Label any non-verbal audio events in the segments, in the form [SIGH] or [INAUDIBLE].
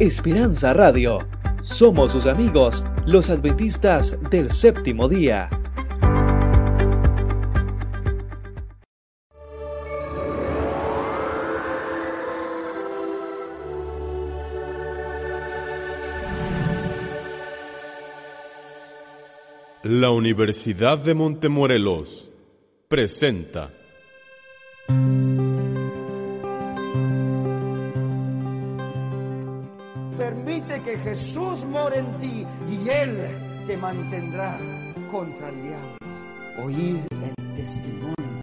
Esperanza Radio. Somos sus amigos, los adventistas del séptimo día. La Universidad de Montemorelos presenta Jesús more en ti y Él te mantendrá contra el diablo. Oír el testimonio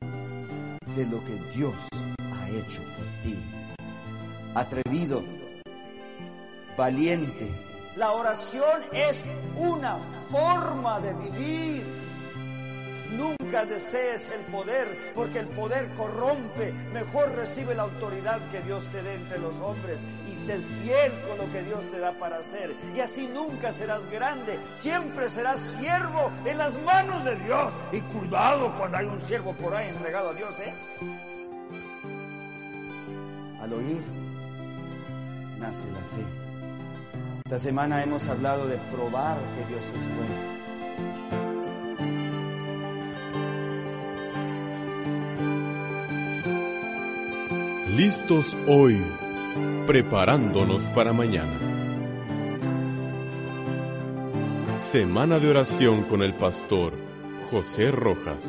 de lo que Dios ha hecho por ti. Atrevido, valiente. La oración es una forma de vivir. Nunca desees el poder, porque el poder corrompe. Mejor recibe la autoridad que Dios te dé entre los hombres y sé fiel con lo que Dios te da para hacer. Y así nunca serás grande, siempre serás siervo en las manos de Dios. Y cuidado cuando hay un siervo por ahí entregado a Dios, ¿eh? Al oír, nace la fe. Esta semana hemos hablado de probar que Dios es bueno. Listos hoy, preparándonos para mañana. Semana de oración con el pastor José Rojas.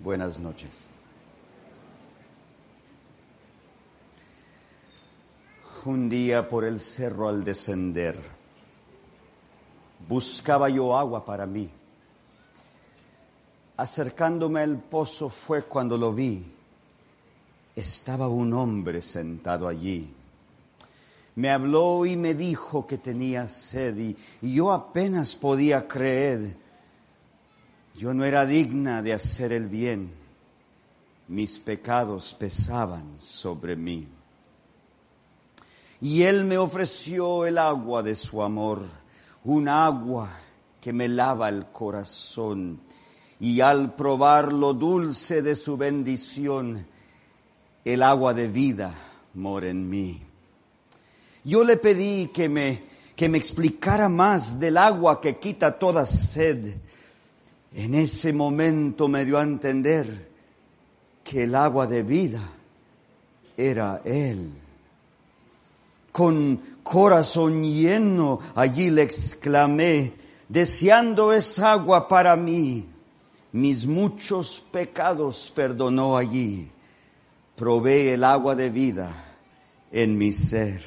Buenas noches. Un día por el cerro al descender, buscaba yo agua para mí. Acercándome al pozo fue cuando lo vi. Estaba un hombre sentado allí. Me habló y me dijo que tenía sed y, yo apenas podía creer. Yo no era digna de hacer el bien. Mis pecados pesaban sobre mí. Y él me ofreció el agua de su amor, un agua que me lava el corazón. Y al probar lo dulce de su bendición, el agua de vida mora en mí. Yo le pedí que me, que me explicara más del agua que quita toda sed. En ese momento me dio a entender que el agua de vida era Él. Con corazón lleno allí le exclamé, deseando esa agua para mí. Mis muchos pecados perdonó allí. Probé el agua de vida en mi ser.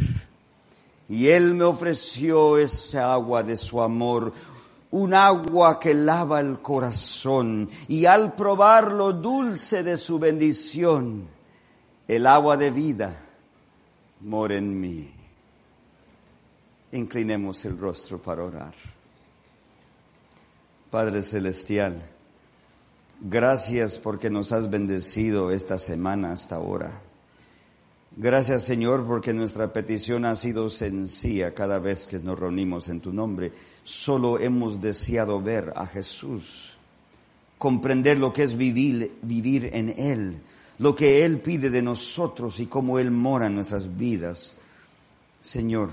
Y Él me ofreció esa agua de su amor, un agua que lava el corazón. Y al probar lo dulce de su bendición, el agua de vida mora en mí. Inclinemos el rostro para orar. Padre Celestial, gracias porque nos has bendecido esta semana hasta ahora. Gracias Señor porque nuestra petición ha sido sencilla cada vez que nos reunimos en tu nombre. Solo hemos deseado ver a Jesús, comprender lo que es vivir, vivir en Él, lo que Él pide de nosotros y cómo Él mora en nuestras vidas. Señor,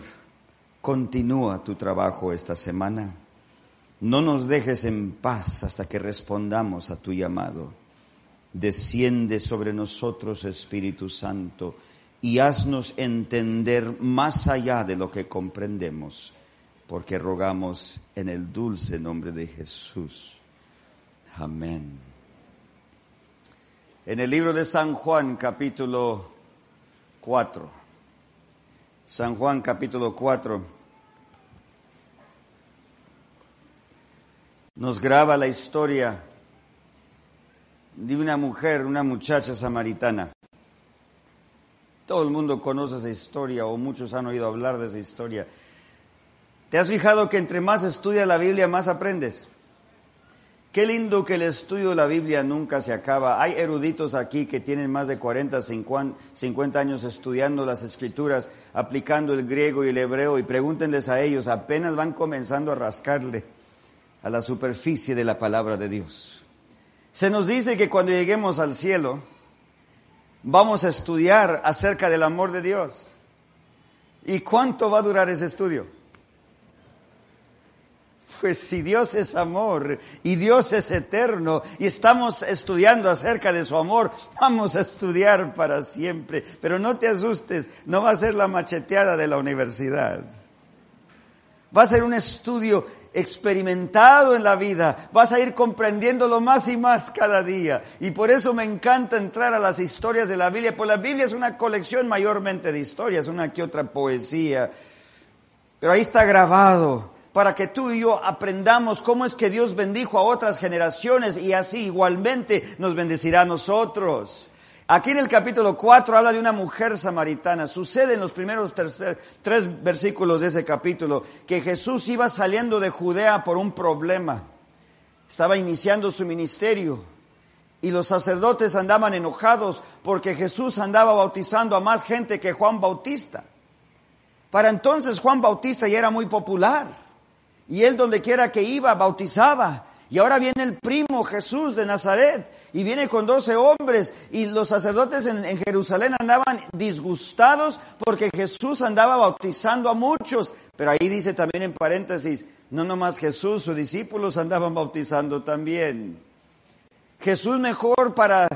continúa tu trabajo esta semana. No nos dejes en paz hasta que respondamos a tu llamado. Desciende sobre nosotros, Espíritu Santo, y haznos entender más allá de lo que comprendemos, porque rogamos en el dulce nombre de Jesús. Amén. En el libro de San Juan, capítulo 4. San Juan, capítulo 4. Nos graba la historia de una mujer, una muchacha samaritana. Todo el mundo conoce esa historia o muchos han oído hablar de esa historia. ¿Te has fijado que entre más estudias la Biblia, más aprendes? Qué lindo que el estudio de la Biblia nunca se acaba. Hay eruditos aquí que tienen más de 40, 50 años estudiando las escrituras, aplicando el griego y el hebreo y pregúntenles a ellos, apenas van comenzando a rascarle a la superficie de la palabra de Dios. Se nos dice que cuando lleguemos al cielo, vamos a estudiar acerca del amor de Dios. ¿Y cuánto va a durar ese estudio? Pues si Dios es amor y Dios es eterno y estamos estudiando acerca de su amor, vamos a estudiar para siempre. Pero no te asustes, no va a ser la macheteada de la universidad. Va a ser un estudio experimentado en la vida, vas a ir comprendiéndolo más y más cada día. Y por eso me encanta entrar a las historias de la Biblia, pues la Biblia es una colección mayormente de historias, una que otra poesía. Pero ahí está grabado para que tú y yo aprendamos cómo es que Dios bendijo a otras generaciones y así igualmente nos bendecirá a nosotros. Aquí en el capítulo 4 habla de una mujer samaritana. Sucede en los primeros tres versículos de ese capítulo que Jesús iba saliendo de Judea por un problema. Estaba iniciando su ministerio y los sacerdotes andaban enojados porque Jesús andaba bautizando a más gente que Juan Bautista. Para entonces Juan Bautista ya era muy popular y él donde quiera que iba bautizaba. Y ahora viene el primo Jesús de Nazaret y viene con doce hombres y los sacerdotes en, Jerusalén andaban disgustados porque Jesús andaba bautizando a muchos. Pero ahí dice también en paréntesis, no nomás Jesús, sus discípulos andaban bautizando también. Jesús mejor para,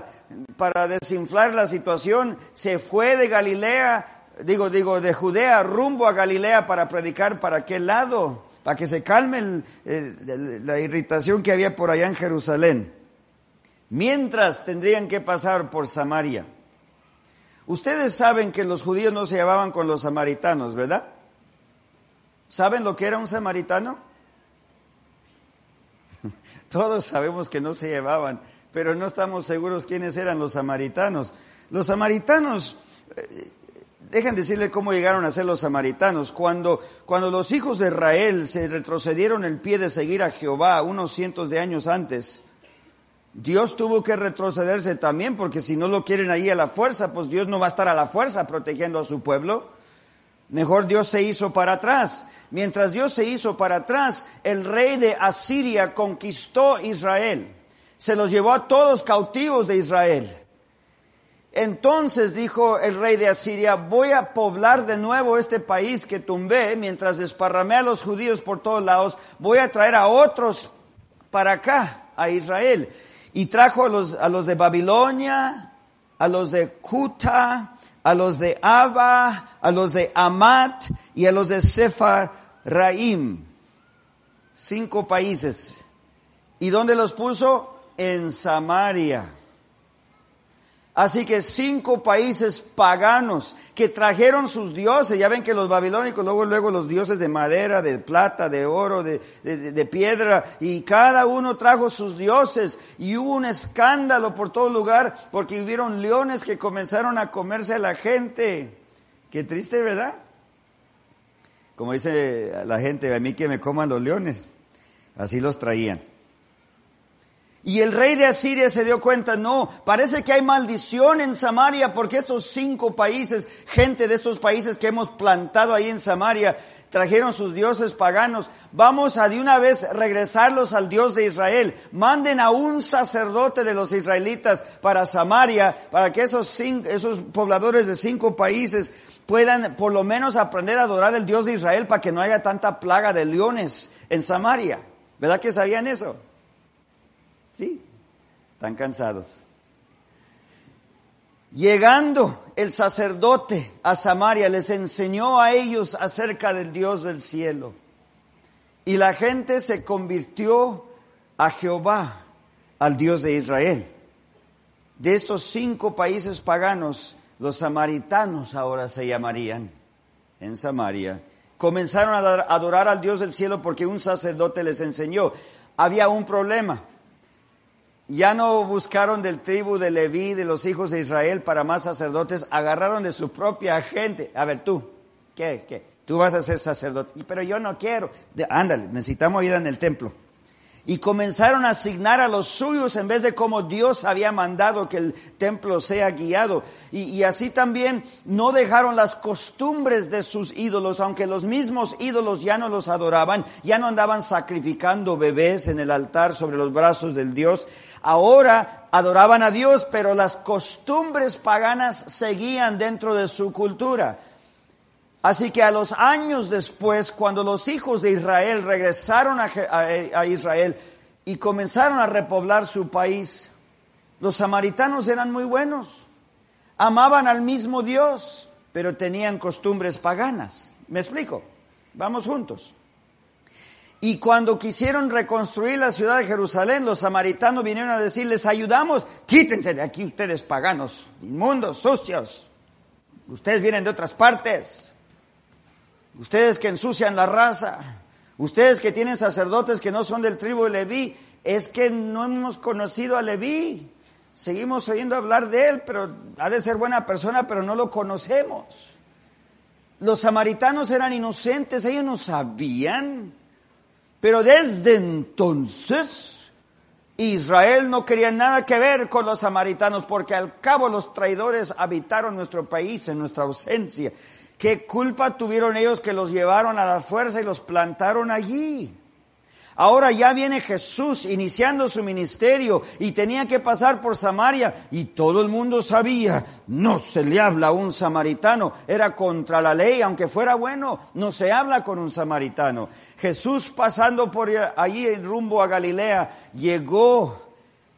para desinflar la situación se fue de Galilea, digo, digo, de Judea rumbo a Galilea para predicar para aquel lado para que se calme la irritación que había por allá en Jerusalén. Mientras tendrían que pasar por Samaria. Ustedes saben que los judíos no se llevaban con los samaritanos, ¿verdad? ¿Saben lo que era un samaritano? [LAUGHS] Todos sabemos que no se llevaban, pero no estamos seguros quiénes eran los samaritanos. Los samaritanos eh, Dejen decirle cómo llegaron a ser los samaritanos. Cuando, cuando los hijos de Israel se retrocedieron el pie de seguir a Jehová unos cientos de años antes, Dios tuvo que retrocederse también, porque si no lo quieren ahí a la fuerza, pues Dios no va a estar a la fuerza protegiendo a su pueblo. Mejor Dios se hizo para atrás. Mientras Dios se hizo para atrás, el rey de Asiria conquistó Israel. Se los llevó a todos cautivos de Israel. Entonces dijo el rey de Asiria, voy a poblar de nuevo este país que tumbé mientras desparramé a los judíos por todos lados, voy a traer a otros para acá, a Israel. Y trajo a los, a los de Babilonia, a los de Cuta, a los de Abba, a los de Amat y a los de Raim. Cinco países. ¿Y dónde los puso? En Samaria. Así que cinco países paganos que trajeron sus dioses, ya ven que los babilónicos, luego, luego los dioses de madera, de plata, de oro, de, de, piedra, y cada uno trajo sus dioses, y hubo un escándalo por todo lugar, porque hubieron leones que comenzaron a comerse a la gente. Qué triste, ¿verdad? Como dice la gente, a mí que me coman los leones, así los traían. Y el rey de Asiria se dio cuenta, no, parece que hay maldición en Samaria porque estos cinco países, gente de estos países que hemos plantado ahí en Samaria, trajeron sus dioses paganos. Vamos a de una vez regresarlos al Dios de Israel. Manden a un sacerdote de los israelitas para Samaria, para que esos, esos pobladores de cinco países puedan por lo menos aprender a adorar el Dios de Israel para que no haya tanta plaga de leones en Samaria. ¿Verdad que sabían eso? Sí, están cansados. Llegando el sacerdote a Samaria, les enseñó a ellos acerca del Dios del cielo. Y la gente se convirtió a Jehová, al Dios de Israel. De estos cinco países paganos, los samaritanos ahora se llamarían en Samaria. Comenzaron a adorar al Dios del cielo porque un sacerdote les enseñó. Había un problema ya no buscaron del tribu de Leví, de los hijos de Israel, para más sacerdotes, agarraron de su propia gente. A ver, tú, ¿qué? ¿Qué? Tú vas a ser sacerdote. Pero yo no quiero. ándale, necesitamos vida en el templo. Y comenzaron a asignar a los suyos en vez de como Dios había mandado que el templo sea guiado. Y, y así también no dejaron las costumbres de sus ídolos, aunque los mismos ídolos ya no los adoraban, ya no andaban sacrificando bebés en el altar sobre los brazos del Dios Ahora adoraban a Dios, pero las costumbres paganas seguían dentro de su cultura. Así que a los años después, cuando los hijos de Israel regresaron a, Israel y comenzaron a repoblar su país, los samaritanos eran muy buenos, amaban al mismo Dios, pero tenían costumbres paganas. ¿Me explico? Vamos juntos. Y cuando quisieron reconstruir la ciudad de Jerusalén, los samaritanos vinieron a decirles, ayudamos, quítense de aquí ustedes paganos, inmundos, sucios. Ustedes vienen de otras partes. Ustedes que ensucian la raza. Ustedes que tienen sacerdotes que no son del tribu de Leví. Es que no hemos conocido a Leví. Seguimos oyendo hablar de él, pero ha de ser buena persona, pero no lo conocemos. Los samaritanos eran inocentes, ellos no sabían. Pero desde entonces Israel no quería nada que ver con los samaritanos porque al cabo los traidores habitaron nuestro país en nuestra ausencia. ¿Qué culpa tuvieron ellos que los llevaron a la fuerza y los plantaron allí? Ahora ya viene Jesús iniciando su ministerio y tenía que pasar por Samaria y todo el mundo sabía, no se le habla a un samaritano, era contra la ley, aunque fuera bueno, no se habla con un samaritano. Jesús pasando por allí en rumbo a Galilea, llegó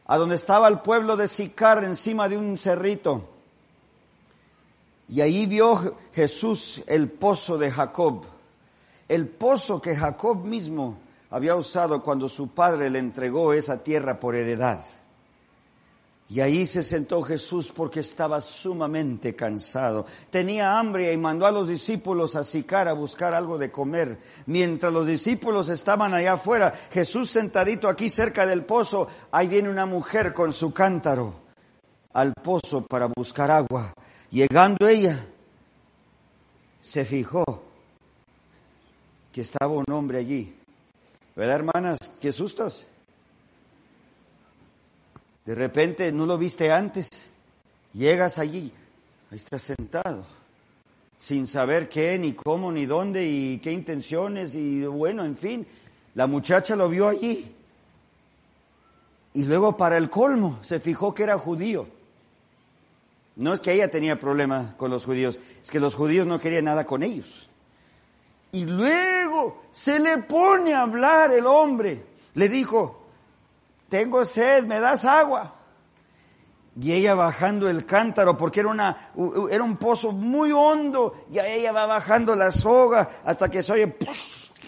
a donde estaba el pueblo de Sicar encima de un cerrito. Y ahí vio Jesús el pozo de Jacob, el pozo que Jacob mismo había usado cuando su padre le entregó esa tierra por heredad. Y ahí se sentó Jesús porque estaba sumamente cansado. Tenía hambre y mandó a los discípulos a Sicar a buscar algo de comer. Mientras los discípulos estaban allá afuera, Jesús sentadito aquí cerca del pozo, ahí viene una mujer con su cántaro al pozo para buscar agua. Llegando ella, se fijó que estaba un hombre allí ¿Verdad, hermanas? Qué sustos. De repente no lo viste antes. Llegas allí, ahí estás sentado, sin saber qué, ni cómo, ni dónde, y qué intenciones, y bueno, en fin. La muchacha lo vio allí. Y luego, para el colmo, se fijó que era judío. No es que ella tenía problema con los judíos, es que los judíos no querían nada con ellos. Y luego se le pone a hablar el hombre. Le dijo, tengo sed, ¿me das agua? Y ella bajando el cántaro, porque era, una, era un pozo muy hondo, y ella va bajando la soga hasta que se oye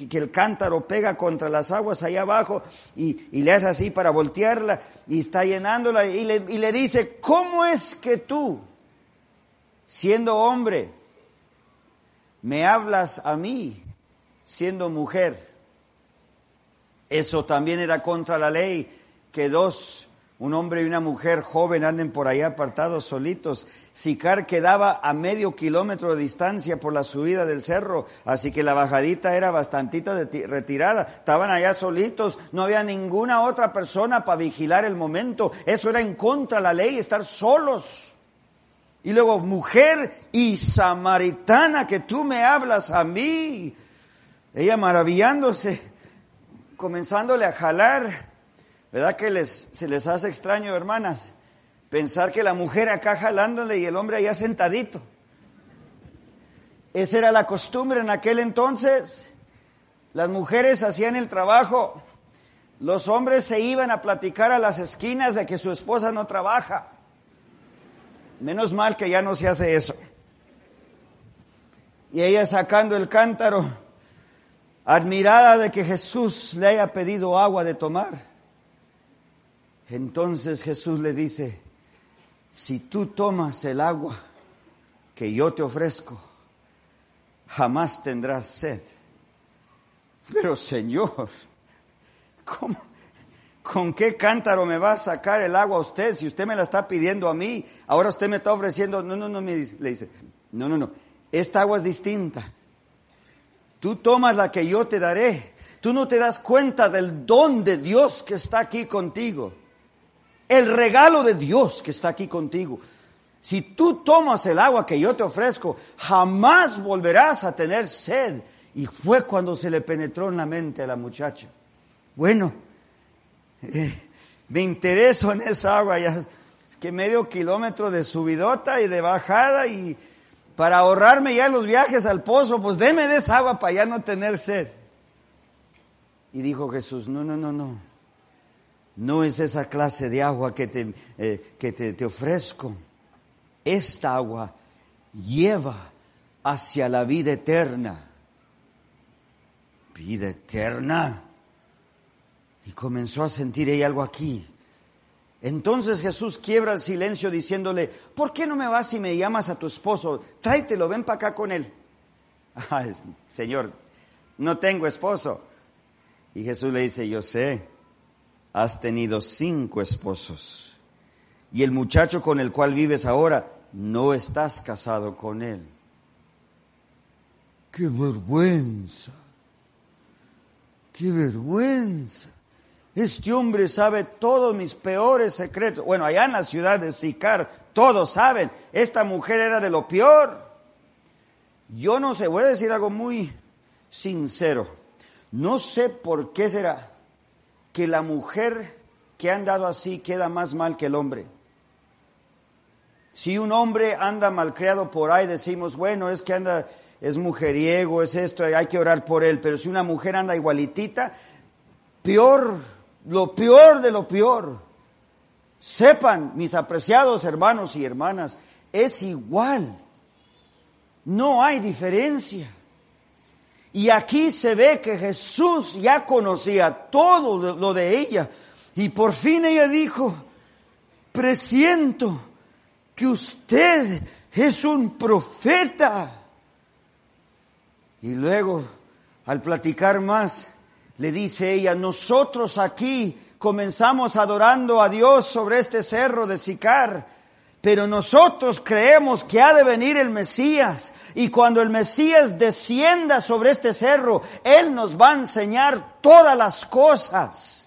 que el cántaro pega contra las aguas allá abajo y, le hace así para voltearla y está llenándola y le, y le dice, ¿cómo es que tú, siendo hombre, me hablas a mí siendo mujer. Eso también era contra la ley, que dos, un hombre y una mujer joven anden por ahí apartados solitos. Sicar quedaba a medio kilómetro de distancia por la subida del cerro, así que la bajadita era bastantita de retirada. Estaban allá solitos, no había ninguna otra persona para vigilar el momento. Eso era en contra de la ley, estar solos. Y luego, mujer y samaritana, que tú me hablas a mí. Ella maravillándose, comenzándole a jalar. ¿Verdad que les, se les hace extraño, hermanas? Pensar que la mujer acá jalándole y el hombre allá sentadito. Esa era la costumbre en aquel entonces. Las mujeres hacían el trabajo. Los hombres se iban a platicar a las esquinas de que su esposa no trabaja. Menos mal que ya no se hace eso. Y ella sacando el cántaro, admirada de que Jesús le haya pedido agua de tomar. Entonces Jesús le dice, si tú tomas el agua que yo te ofrezco, jamás tendrás sed. Pero Señor. ¿Con qué cántaro me va a sacar el agua usted si usted me la está pidiendo a mí? Ahora usted me está ofreciendo, no, no, no, me dice, le dice, no, no, no, esta agua es distinta. Tú tomas la que yo te daré. Tú no te das cuenta del don de Dios que está aquí contigo. El regalo de Dios que está aquí contigo. Si tú tomas el agua que yo te ofrezco, jamás volverás a tener sed. Y fue cuando se le penetró en la mente a la muchacha. Bueno, eh, Me intereso en esa agua, ya es que medio kilómetro de subidota y de bajada y para ahorrarme ya los viajes al pozo, pues deme de esa agua para ya no tener sed. Y dijo Jesús, no, no, no, no. No es esa clase de agua que te, eh, que te, te ofrezco. Esta agua lleva hacia la vida eterna. ¿Vida eterna? Y comenzó a sentir ella algo aquí. Entonces Jesús quiebra el silencio diciéndole, ¿por qué no me vas y me llamas a tu esposo? Tráetelo, ven para acá con él. [LAUGHS] Señor, no tengo esposo. Y Jesús le dice, yo sé, has tenido cinco esposos. Y el muchacho con el cual vives ahora, no estás casado con él. ¡Qué vergüenza! ¡Qué vergüenza! Este hombre sabe todos mis peores secretos. Bueno, allá en la ciudad de Sicar, todos saben, esta mujer era de lo peor. Yo no sé, voy a decir algo muy sincero. No sé por qué será que la mujer que ha andado así queda más mal que el hombre. Si un hombre anda malcriado por ahí, decimos, bueno, es que anda, es mujeriego, es esto, hay que orar por él. Pero si una mujer anda igualitita, peor lo peor de lo peor. Sepan, mis apreciados hermanos y hermanas, es igual. No hay diferencia. Y aquí se ve que Jesús ya conocía todo lo de ella. Y por fin ella dijo, presiento que usted es un profeta. Y luego, al platicar más, le dice ella, nosotros aquí comenzamos adorando a Dios sobre este cerro de Sicar, pero nosotros creemos que ha de venir el Mesías y cuando el Mesías descienda sobre este cerro, Él nos va a enseñar todas las cosas.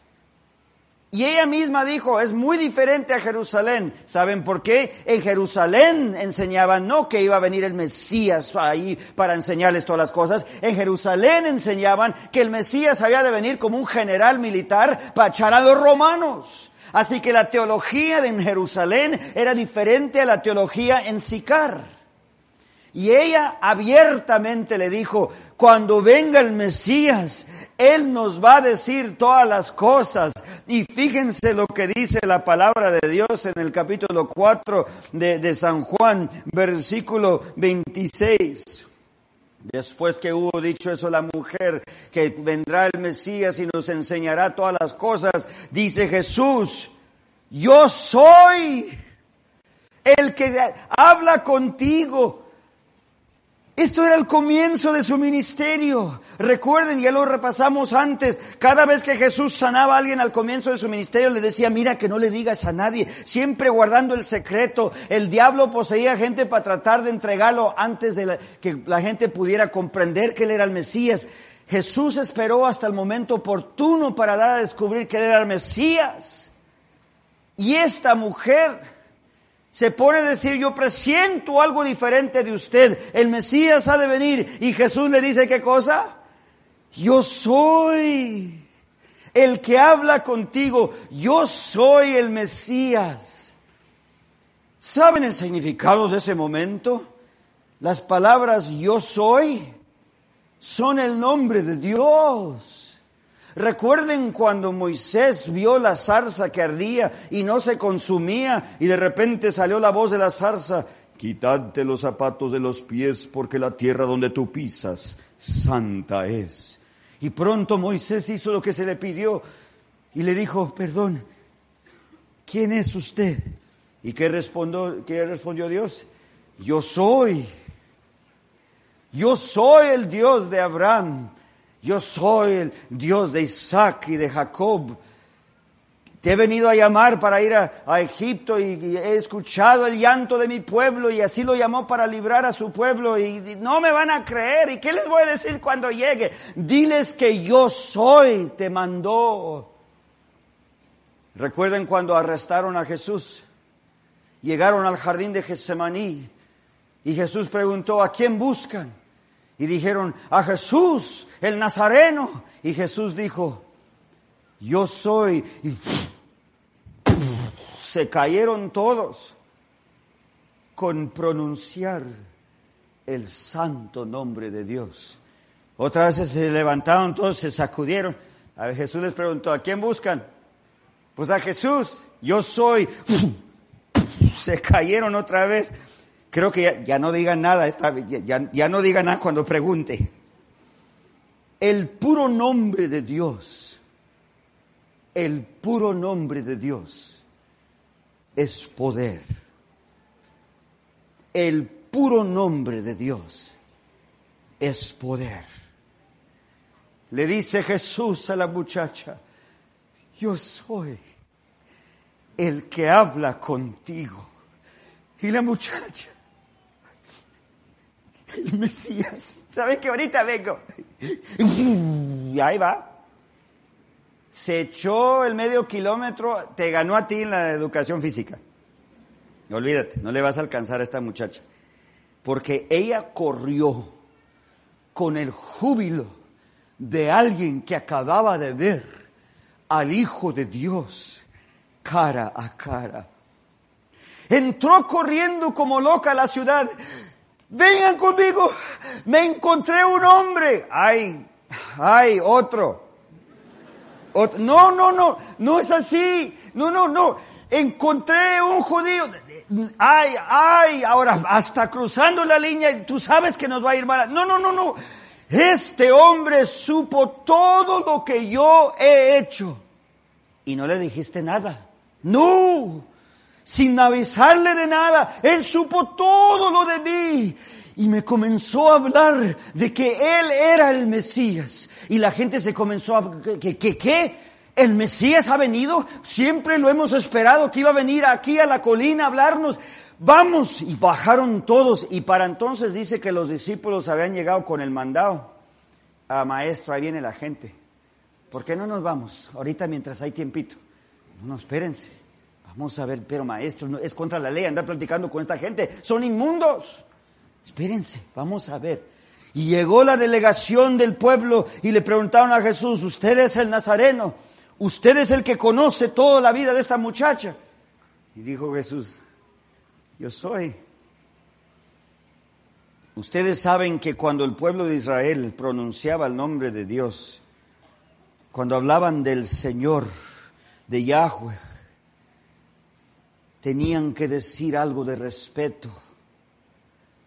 Y ella misma dijo, es muy diferente a Jerusalén. ¿Saben por qué? En Jerusalén enseñaban no que iba a venir el Mesías ahí para enseñarles todas las cosas. En Jerusalén enseñaban que el Mesías había de venir como un general militar para echar a los romanos. Así que la teología de Jerusalén era diferente a la teología en Sicar. Y ella abiertamente le dijo, cuando venga el Mesías, Él nos va a decir todas las cosas. Y fíjense lo que dice la palabra de Dios en el capítulo 4 de, de San Juan, versículo 26. Después que hubo dicho eso la mujer, que vendrá el Mesías y nos enseñará todas las cosas, dice Jesús, yo soy el que habla contigo. Esto era el comienzo de su ministerio. Recuerden, ya lo repasamos antes, cada vez que Jesús sanaba a alguien al comienzo de su ministerio le decía, mira que no le digas a nadie, siempre guardando el secreto. El diablo poseía gente para tratar de entregarlo antes de que la gente pudiera comprender que él era el Mesías. Jesús esperó hasta el momento oportuno para dar a descubrir que él era el Mesías. Y esta mujer se pone a decir, yo presiento algo diferente de usted, el Mesías ha de venir. Y Jesús le dice, ¿qué cosa? Yo soy el que habla contigo, yo soy el Mesías. ¿Saben el significado de ese momento? Las palabras yo soy son el nombre de Dios. Recuerden cuando Moisés vio la zarza que ardía y no se consumía y de repente salió la voz de la zarza, quítate los zapatos de los pies porque la tierra donde tú pisas santa es. Y pronto Moisés hizo lo que se le pidió y le dijo, perdón, ¿quién es usted? ¿Y qué respondió Dios? Yo soy. Yo soy el Dios de Abraham, yo soy el Dios de Isaac y de Jacob. Te he venido a llamar para ir a, Egipto y, he escuchado el llanto de mi pueblo y así lo llamó para librar a su pueblo y, no me van a creer. ¿Y qué les voy a decir cuando llegue? Diles que yo soy, te mandó. Recuerden cuando arrestaron a Jesús. Llegaron al jardín de Getsemaní y Jesús preguntó, ¿a quién buscan? Y dijeron, a Jesús, el Nazareno. Y Jesús dijo, yo soy. Y se cayeron todos con pronunciar el santo nombre de Dios. Otra vez se levantaron todos, se sacudieron. A Jesús les preguntó, ¿a quién buscan? Pues a Jesús, yo soy. Se cayeron otra vez. Creo que ya, no digan nada, esta, ya no digan nada cuando pregunte. El puro nombre de Dios, el puro nombre de Dios es poder. El puro nombre de Dios es poder. Le dice Jesús a la muchacha, yo soy el que habla contigo. Y la muchacha, [LAUGHS] Mesías, ¿sabes que ahorita vengo? [LAUGHS] Y ahí va. Se echó el medio kilómetro, te ganó a ti en la educación física. Olvídate, no le vas a alcanzar a esta muchacha. Porque ella corrió con el júbilo de alguien que acababa de ver al Hijo de Dios cara a cara. Entró corriendo como loca a la ciudad. Vengan conmigo, me encontré un hombre. Ay, ay, otro. otro. No, no, no, no es así. No, no, no encontré un judío, ay, ay, ahora hasta cruzando la línea, tú sabes que nos va a ir mal. No, no, no, no. Este hombre supo todo lo que yo he hecho. Y no le dijiste nada. No, sin avisarle de nada. Él supo todo lo de mí. Y me comenzó a hablar de que él era el Mesías. Y la gente se comenzó a... ¿Qué? ¿Qué? ¿Qué? El Mesías ha venido, siempre lo hemos esperado que iba a venir aquí a la colina a hablarnos. Vamos, y bajaron todos, y para entonces dice que los discípulos habían llegado con el mandado. ah, maestro, ahí viene la gente. ¿Por qué no nos vamos ahorita mientras hay tiempito? No, no, espérense. Vamos a ver, pero maestro, es contra la ley andar platicando con esta gente. Son inmundos. Espérense, vamos a ver. Y llegó la delegación del pueblo y le preguntaron a Jesús, ¿usted es el Nazareno? usted es el que conoce toda la vida de esta muchacha. Y dijo Jesús, yo soy. Ustedes saben que cuando el pueblo de Israel pronunciaba el nombre de Dios, cuando hablaban del Señor, de Yahweh, tenían que decir algo de respeto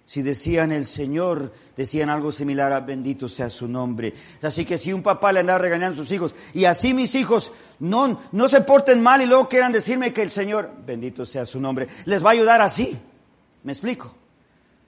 si decían el Señor, decían algo similar a bendito sea su nombre. Así que si un papá le andaba regañando a sus hijos, y así mis hijos no, no se porten mal y luego quieran decirme que el Señor, bendito sea su nombre, les va a ayudar así. ¿Me explico?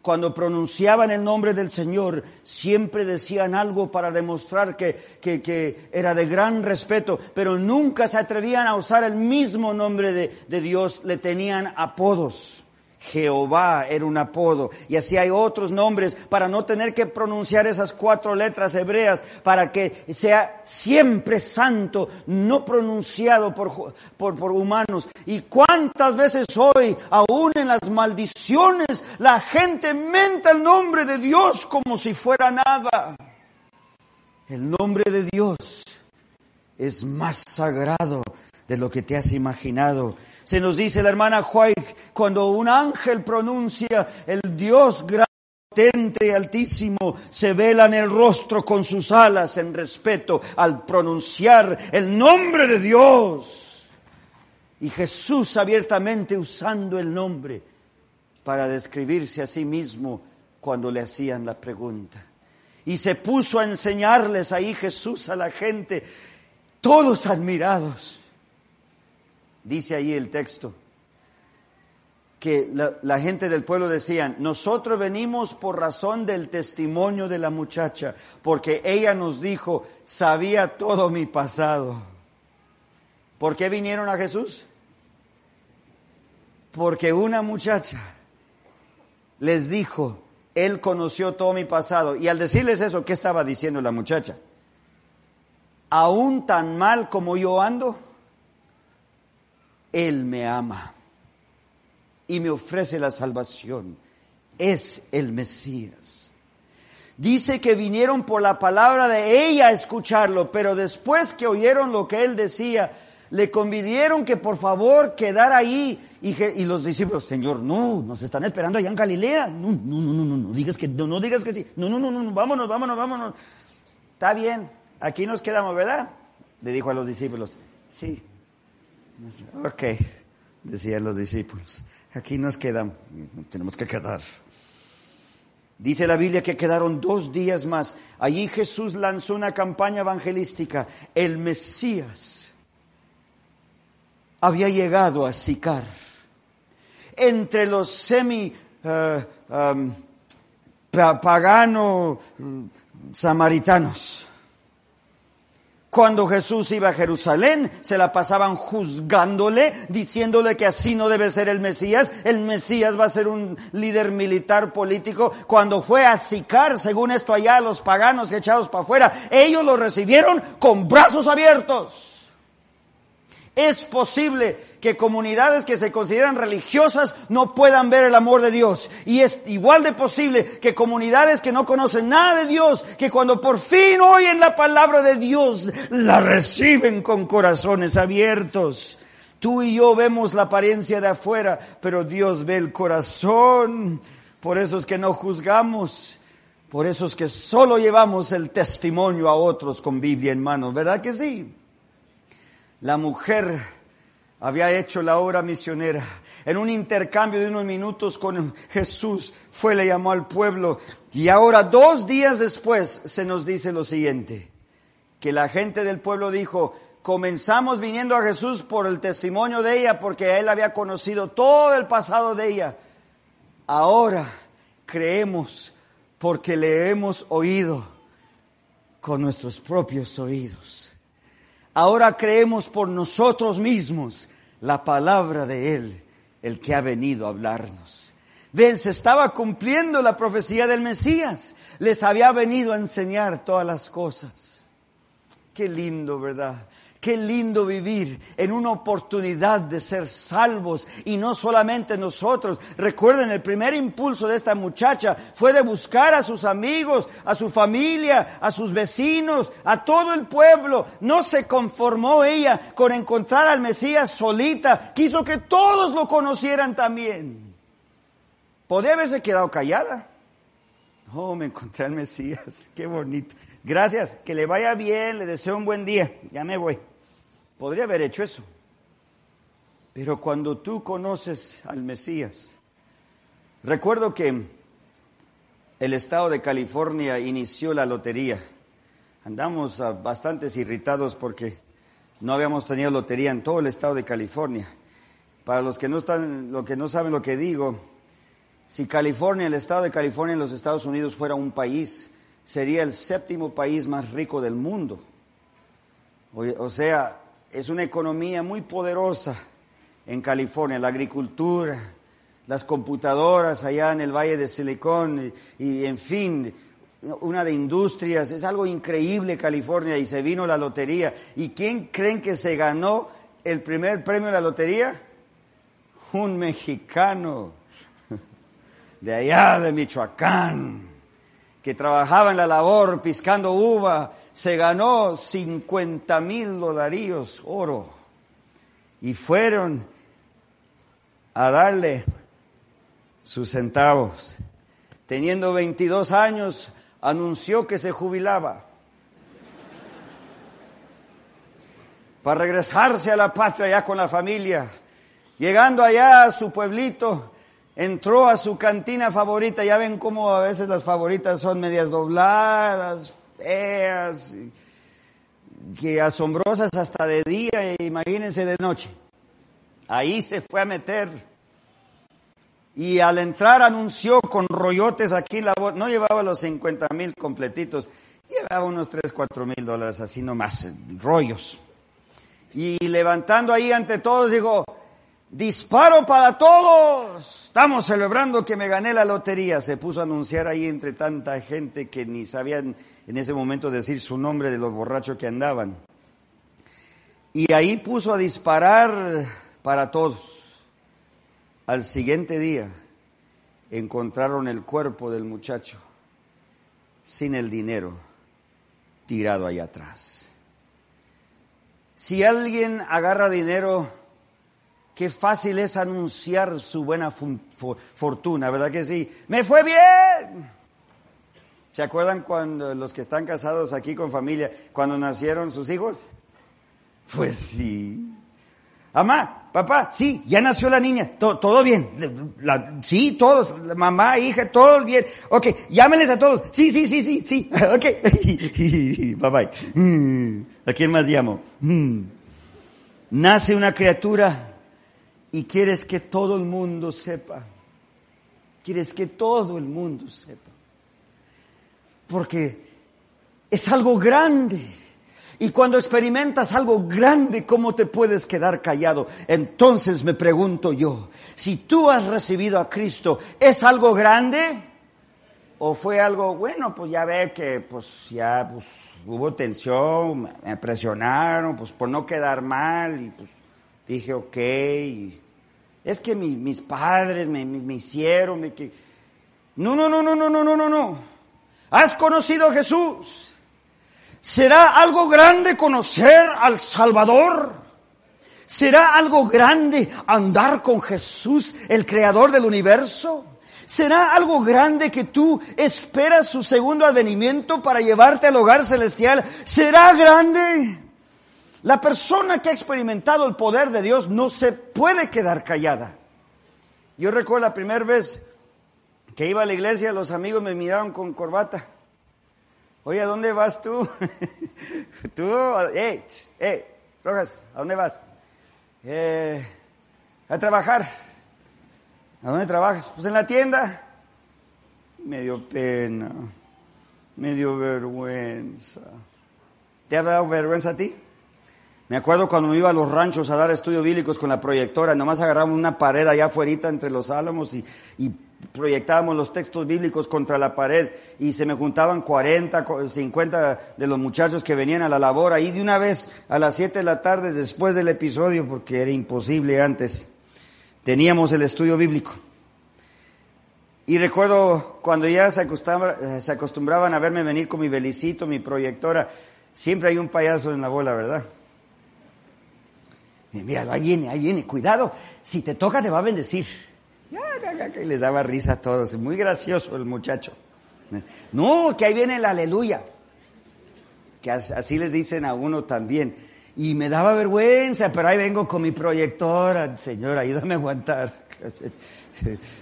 Cuando pronunciaban el nombre del Señor, siempre decían algo para demostrar que, que, era de gran respeto, pero nunca se atrevían a usar el mismo nombre de Dios, le tenían apodos. Jehová era un apodo. Y así hay otros nombres para no tener que pronunciar esas cuatro letras hebreas, para que sea siempre santo, no pronunciado por, por, humanos. Y cuántas veces hoy, aún en las maldiciones, la gente menta el nombre de Dios como si fuera nada. El nombre de Dios es más sagrado de lo que te has imaginado se nos dice la hermana White, cuando un ángel pronuncia el Dios grande y altísimo, se vela en el rostro con sus alas en respeto al pronunciar el nombre de Dios. Y Jesús abiertamente usando el nombre para describirse a sí mismo cuando le hacían la pregunta. Y se puso a enseñarles ahí Jesús a la gente, todos admirados. Dice ahí el texto que la, gente del pueblo decían, nosotros venimos por razón del testimonio de la muchacha, porque ella nos dijo, sabía todo mi pasado. ¿Por qué vinieron a Jesús? Porque una muchacha les dijo, él conoció todo mi pasado. Y al decirles eso, ¿qué estaba diciendo la muchacha? Aún tan mal como yo ando, él me ama y me ofrece la salvación. Es el Mesías. Dice que vinieron por la palabra de ella a escucharlo, pero después que oyeron lo que él decía, le convidieron que por favor quedara ahí. Y, los discípulos, Señor, no, nos están esperando allá en Galilea. No, no, no, no, no, digas que no, no digas que sí. No, no, no, no, vámonos, vámonos, vámonos. Está bien, aquí nos quedamos, ¿verdad? Le dijo a los discípulos. Sí. Ok, decían los discípulos. Aquí nos quedamos, tenemos que quedar. Dice la Biblia que quedaron dos días más. Allí Jesús lanzó una campaña evangelística. El Mesías había llegado a Sicar. Entre los semi uh, um, pagano samaritanos. Cuando Jesús iba a Jerusalén, se la pasaban juzgándole, diciéndole que así no debe ser el Mesías. El Mesías va a ser un líder militar político. Cuando fue a Sicar, según esto allá, los paganos echados para afuera, ellos lo recibieron con brazos abiertos. Es posible que comunidades que se consideran religiosas no puedan ver el amor de Dios. Y es igual de posible que comunidades que no conocen nada de Dios, que cuando por fin oyen la palabra de Dios, la reciben con corazones abiertos. Tú y yo vemos la apariencia de afuera, pero Dios ve el corazón. Por eso es que no juzgamos. Por eso es que solo llevamos el testimonio a otros con Biblia en mano. ¿Verdad que sí? La mujer había hecho la obra misionera. En un intercambio de unos minutos con Jesús, fue, le llamó al pueblo. Y ahora, dos días después, se nos dice lo siguiente, que la gente del pueblo dijo, comenzamos viniendo a Jesús por el testimonio de ella, porque él había conocido todo el pasado de ella. Ahora creemos porque le hemos oído con nuestros propios oídos. Ahora creemos por nosotros mismos la palabra de Él, el que ha venido a hablarnos. Ven, se estaba cumpliendo la profecía del Mesías. Les había venido a enseñar todas las cosas. Qué lindo, ¿verdad? Qué lindo vivir en una oportunidad de ser salvos y no solamente nosotros. Recuerden, el primer impulso de esta muchacha fue de buscar a sus amigos, a su familia, a sus vecinos, a todo el pueblo. No se conformó ella con encontrar al Mesías solita, quiso que todos lo conocieran también. Podría haberse quedado callada. Oh, me encontré al Mesías, [LAUGHS] qué bonito. Gracias, que le vaya bien, le deseo un buen día, ya me voy. Podría haber hecho eso. Pero cuando tú conoces al Mesías, recuerdo que el estado de California inició la lotería. Andamos ah, bastante irritados porque no habíamos tenido lotería en todo el estado de California. Para los que no están, lo que no saben lo que digo, si California, el estado de California en los Estados Unidos fuera un país, sería el séptimo país más rico del mundo. o sea, es una economía muy poderosa en California, la agricultura, las computadoras allá en el Valle de Silicón y, en fin, una de industrias, es algo increíble California y se vino la lotería. ¿Y quién creen que se ganó el primer premio de la lotería? Un mexicano de allá de Michoacán, que trabajaba en la labor piscando uva se ganó 50 mil dolaríos oro y fueron a darle sus centavos. Teniendo 22 años, anunció que se jubilaba para regresarse a la patria ya con la familia. Llegando allá a su pueblito, entró a su cantina favorita. Ya ven cómo a veces las favoritas son medias dobladas, feas, que asombrosas hasta de día, e imagínense de noche. Ahí se fue a meter. Y al entrar anunció con rollotes aquí la voz, no llevaba los 50 mil completitos, llevaba unos 3, 4 mil dólares, así nomás, rollos. Y levantando ahí ante todos, dijo, disparo para todos. Estamos celebrando que me gané la lotería. Se puso a anunciar ahí entre tanta gente que ni sabían en ese momento decir su nombre de los borrachos que andaban. Y ahí puso a disparar para todos. Al siguiente día encontraron el cuerpo del muchacho sin el dinero tirado ahí atrás. Si alguien agarra dinero, qué fácil es anunciar su buena fortuna, ¿verdad que sí? Me fue bien. ¿Se acuerdan cuando los que están casados aquí con familia, cuando nacieron sus hijos? Pues sí. Mamá, papá, sí, ya nació la niña, todo bien. sí, todos, mamá, hija, todo bien. Ok, llámenles a todos. Sí, sí, sí, sí, sí. [LAUGHS] Ok. [LAUGHS] bye bye. Mm, ¿A quién más llamo? Mm. Nace una criatura y quieres que todo el mundo sepa. Quieres que todo el mundo sepa. Porque es algo grande y cuando experimentas algo grande, ¿cómo te puedes quedar callado? Entonces me pregunto yo, si tú has recibido a Cristo, ¿es algo grande? ¿O fue algo, bueno, pues ya ve que pues ya pues, hubo tensión, me presionaron, pues por no quedar mal, y pues dije, ok, es que mis padres me, me, hicieron, me, que... No, no, no, no, no, no, no, no, no. Has conocido a Jesús. ¿Será algo grande conocer al Salvador? ¿Será algo grande andar con Jesús, el creador del universo? ¿Será algo grande que tú esperas su segundo advenimiento para llevarte al hogar celestial? ¿Será grande? La persona que ha experimentado el poder de Dios no se puede quedar callada. Yo recuerdo la primera vez que iba a la iglesia, los amigos me miraron con corbata. Oye, ¿a dónde vas tú? [LAUGHS] tú, eh, eh, Rojas, ¿a dónde vas? Eh, a trabajar. ¿A dónde trabajas? Pues en la tienda. Me dio pena, me dio vergüenza. ¿Te ha dado vergüenza a ti? Me acuerdo cuando me iba a los ranchos a dar estudios bíblicos con la proyectora, nomás agarramos una pared allá afuera entre los álamos y, proyectábamos los textos bíblicos contra la pared y se me juntaban 40, 50 de los muchachos que venían a la labor ahí de una vez a las 7 de la tarde después del episodio porque era imposible antes. Teníamos el estudio bíblico. Y recuerdo cuando ya se, se acostumbraban a verme venir con mi belicito, mi proyectora, siempre hay un payaso en la bola, ¿verdad? Mira, ahí viene, ahí viene, cuidado, si te toca te va a bendecir. Y les daba risa a todos. Muy gracioso el muchacho. No, que ahí viene el aleluya. Que así les dicen a uno también. Y me daba vergüenza, pero ahí vengo con mi proyectora. Señor, ayúdame a aguantar. [LAUGHS]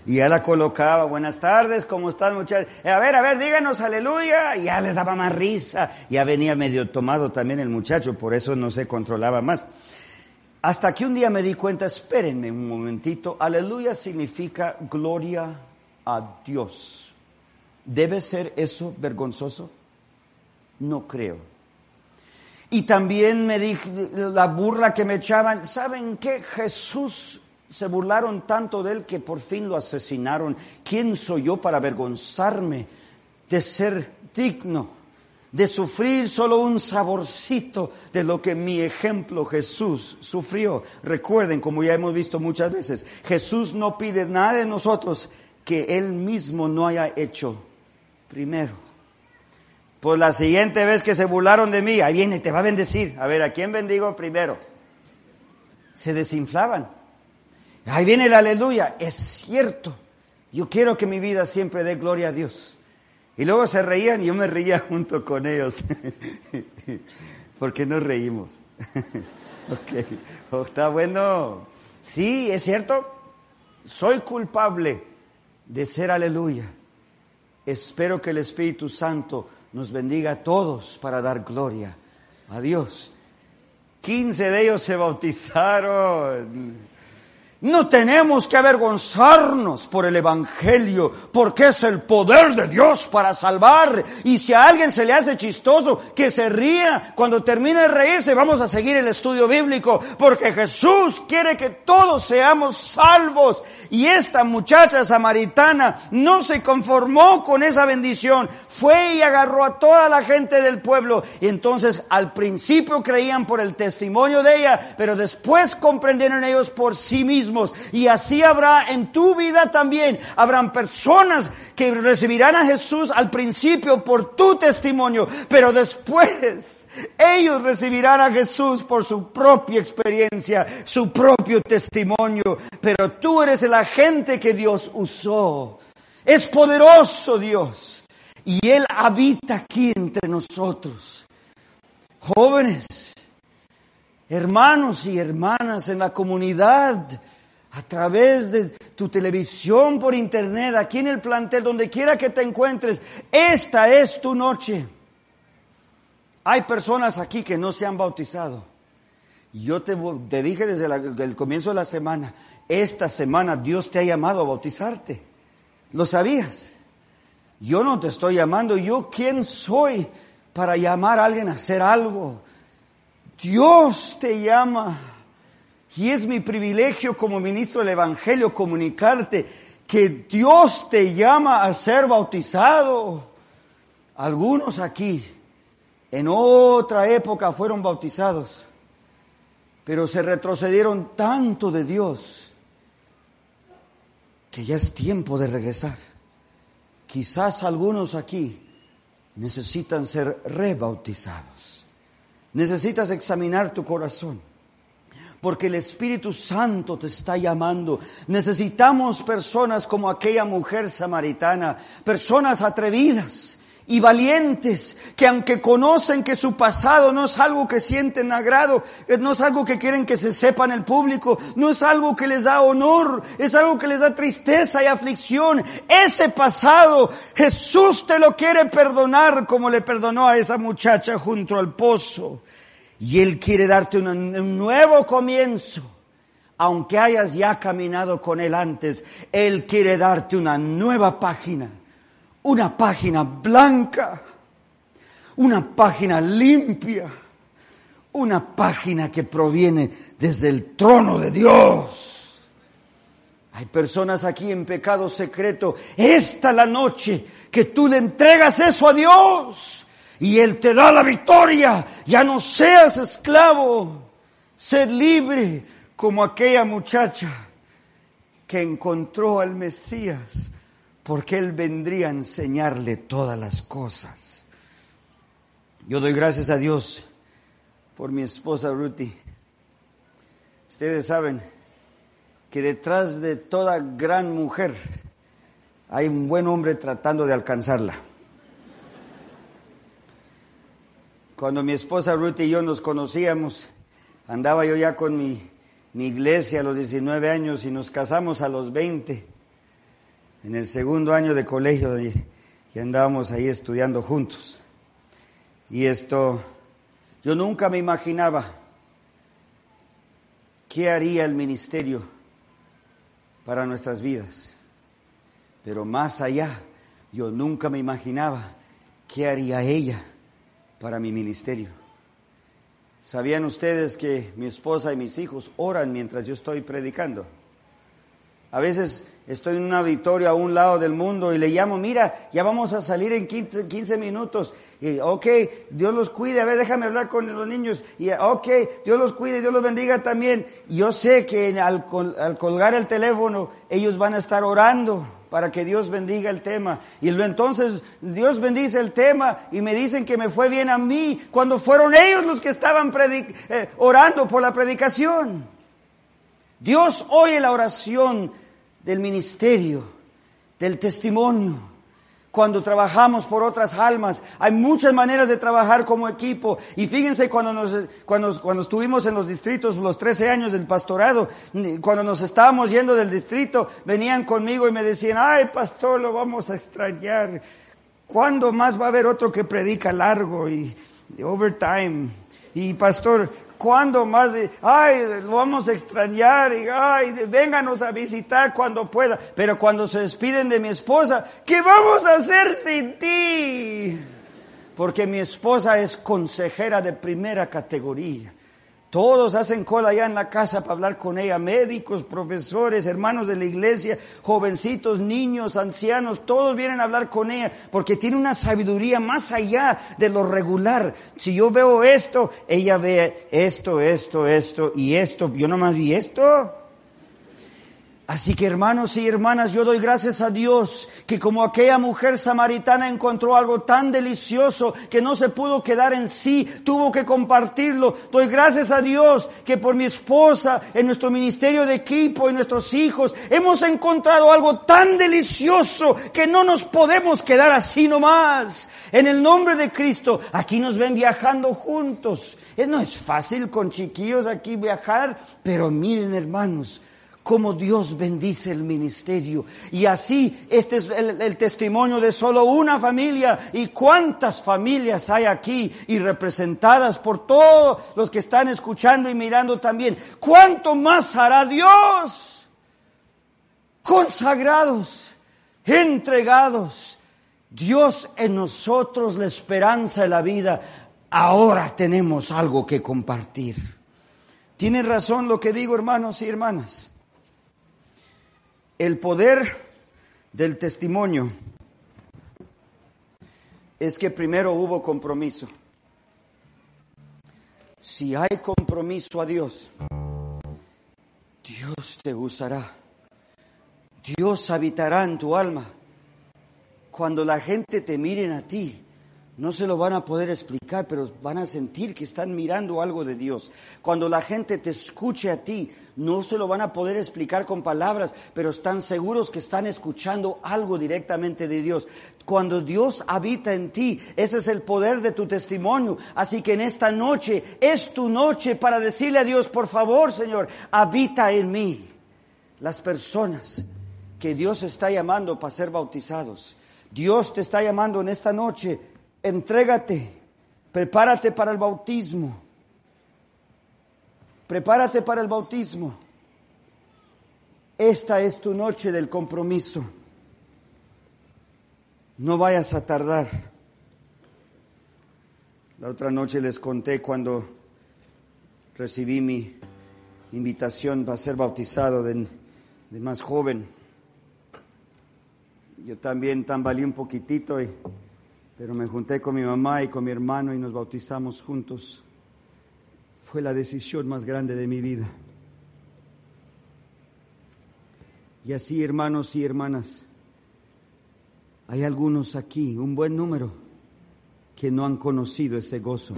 Y ya la colocaba, buenas tardes, ¿cómo están muchachos? Eh, a ver, a ver, díganos aleluya. Y ya les daba más risa. Ya venía medio tomado también el muchacho, por eso no se controlaba más. Hasta que un día me di cuenta, espérenme un momentito, aleluya significa gloria a Dios. ¿Debe ser eso vergonzoso? No creo. Y también me dije, la burla que me echaban, ¿saben qué? Jesús se burlaron tanto de él que por fin lo asesinaron. ¿Quién soy yo para avergonzarme de ser digno? De sufrir solo un saborcito de lo que mi ejemplo Jesús sufrió. Recuerden, como ya hemos visto muchas veces, Jesús no pide nada de nosotros que Él mismo no haya hecho primero. Pues la siguiente vez que se burlaron de mí, ahí viene, te va a bendecir. A ver, ¿a quién bendigo primero? Se desinflaban. Ahí viene el aleluya. Es cierto. Yo quiero que mi vida siempre dé gloria a Dios. Y luego se reían y yo me reía [LAUGHS] junto con ellos. [LAUGHS] porque nos reímos. [LAUGHS] ok, oh, está bueno. Sí, es cierto. Soy culpable de ser aleluya. Espero que el Espíritu Santo nos bendiga a todos para dar gloria a Dios. Quince de ellos se bautizaron. No tenemos que avergonzarnos por el Evangelio, porque es el poder de Dios para salvar. Y si a alguien se le hace chistoso, que se ría. Cuando termine de reírse, vamos a seguir el estudio bíblico, porque Jesús quiere que todos seamos salvos. Y esta muchacha samaritana no se conformó con esa bendición. Fue y agarró a toda la gente del pueblo. Y entonces al principio creían por el testimonio de ella, pero después comprendieron ellos por sí mismos Y así habrá en tu vida también. Habrán personas que recibirán a Jesús al principio por tu testimonio, pero después ellos recibirán a Jesús por su propia experiencia, su propio testimonio. Pero tú eres el agente que Dios usó. Es poderoso Dios. Y Él habita aquí entre nosotros. Jóvenes, hermanos y hermanas en la comunidad, a través de tu televisión, por internet, aquí en el plantel, donde quiera que te encuentres, esta es tu noche. Hay personas aquí que no se han bautizado. Yo te, te dije desde el comienzo de la semana, esta semana Dios te ha llamado a bautizarte. ¿Lo sabías? Yo no te estoy llamando, yo quién soy para llamar a alguien a hacer algo. Dios te llama. Y es mi privilegio como ministro del Evangelio comunicarte que Dios te llama a ser bautizado. Algunos aquí en otra época fueron bautizados, pero se retrocedieron tanto de Dios que ya es tiempo de regresar. Quizás algunos aquí necesitan ser rebautizados. Necesitas examinar tu corazón. Porque el Espíritu Santo te está llamando. Necesitamos personas como aquella mujer samaritana, personas atrevidas, y valientes que aunque conocen que su pasado no es algo que sienten agrado, eh, no es algo que quieren que se sepa en el público, no es algo que les da honor, es algo que les da tristeza y aflicción. Ese pasado Jesús te lo quiere perdonar como le perdonó a esa muchacha junto al pozo. Y Él quiere darte un nuevo comienzo. Aunque hayas ya caminado con Él antes, Él quiere darte una nueva página una página blanca, una página limpia, una página que proviene desde el trono de Dios. Hay personas aquí en pecado secreto. Esta la noche que tú le entregas eso a Dios y Él te da la victoria. Ya no seas esclavo. Sed libre como aquella muchacha que encontró al Mesías porque Él vendría a enseñarle todas las cosas. Yo doy gracias a Dios por mi esposa Ruthie. Ustedes saben que detrás de toda gran mujer hay un buen hombre tratando de alcanzarla. Cuando mi esposa Ruthie y yo nos conocíamos, andaba yo ya con mi, mi iglesia a los 19 años y nos casamos a los 20 en el segundo año de colegio y, andábamos ahí estudiando juntos. Y esto, yo nunca me imaginaba qué haría el ministerio para nuestras vidas. Pero más allá, yo nunca me imaginaba qué haría ella para mi ministerio. ¿Sabían ustedes que mi esposa y mis hijos oran mientras yo estoy predicando? A veces estoy en una victoria a un lado del mundo y le llamo, mira, ya vamos a salir en 15, minutos. Y, ok, Dios los cuide, a ver, déjame hablar con los niños. Y, ok, Dios los cuide, Dios los bendiga también. yo sé que al, al colgar el teléfono, ellos van a estar orando para que Dios bendiga el tema. Y entonces Dios bendice el tema y me dicen que me fue bien a mí cuando fueron ellos los que estaban eh, orando por la predicación. Dios oye la oración del ministerio, del testimonio. Cuando trabajamos por otras almas, hay muchas maneras de trabajar como equipo. Y fíjense cuando, nos, cuando, cuando estuvimos en los distritos, los 13 años del pastorado, cuando nos estábamos yendo del distrito, venían conmigo y me decían, ay pastor, lo vamos a extrañar. ¿Cuándo más va a haber otro que predica largo y overtime? Y pastor, cuando más ay, lo vamos a extrañar y, ay, vénganos a visitar cuando pueda. Pero cuando se despiden de mi esposa, ¿qué vamos a hacer sin ti? Porque mi esposa es consejera de primera categoría. Todos hacen cola allá en la casa para hablar con ella, médicos, profesores, hermanos de la iglesia, jovencitos, niños, ancianos, todos vienen a hablar con ella porque tiene una sabiduría más allá de lo regular. Si yo veo esto, ella ve esto, esto, esto y esto. Yo nomás vi esto. Así que hermanos y hermanas, yo doy gracias a Dios que como aquella mujer samaritana encontró algo tan delicioso que no se pudo quedar en sí, tuvo que compartirlo. Doy gracias a Dios que por mi esposa, en nuestro ministerio de equipo, y nuestros hijos, hemos encontrado algo tan delicioso que no nos podemos quedar así nomás. En el nombre de Cristo, aquí nos ven viajando juntos. No es fácil con chiquillos aquí viajar, pero miren hermanos, cómo Dios bendice el ministerio. Y así, este es el, testimonio de solo una familia. ¿Y cuántas familias hay aquí y representadas por todos los que están escuchando y mirando también? ¿Cuánto más hará Dios? Consagrados, entregados. Dios en nosotros la esperanza de la vida. Ahora tenemos algo que compartir. Tiene razón lo que digo, hermanos y hermanas. El poder del testimonio es que primero hubo compromiso. Si hay compromiso a Dios, Dios te usará. Dios habitará en tu alma. Cuando la gente te miren a ti, no se lo van a poder explicar, pero van a sentir que están mirando algo de Dios. Cuando la gente te escuche a ti, no se lo van a poder explicar con palabras, pero están seguros que están escuchando algo directamente de Dios. Cuando Dios habita en ti, ese es el poder de tu testimonio. Así que en esta noche es tu noche para decirle a Dios, por favor, Señor, habita en mí. Las personas que Dios está llamando para ser bautizados. Dios te está llamando en esta noche entrégate, prepárate para el bautismo. Prepárate para el bautismo. Esta es tu noche del compromiso. No vayas a tardar. La otra noche les conté cuando recibí mi invitación para ser bautizado de, más joven. Yo también tambaleé un poquitito y pero me junté con mi mamá y con mi hermano y nos bautizamos juntos. Fue la decisión más grande de mi vida. Y así, hermanos y hermanas, hay algunos aquí, un buen número, que no han conocido ese gozo.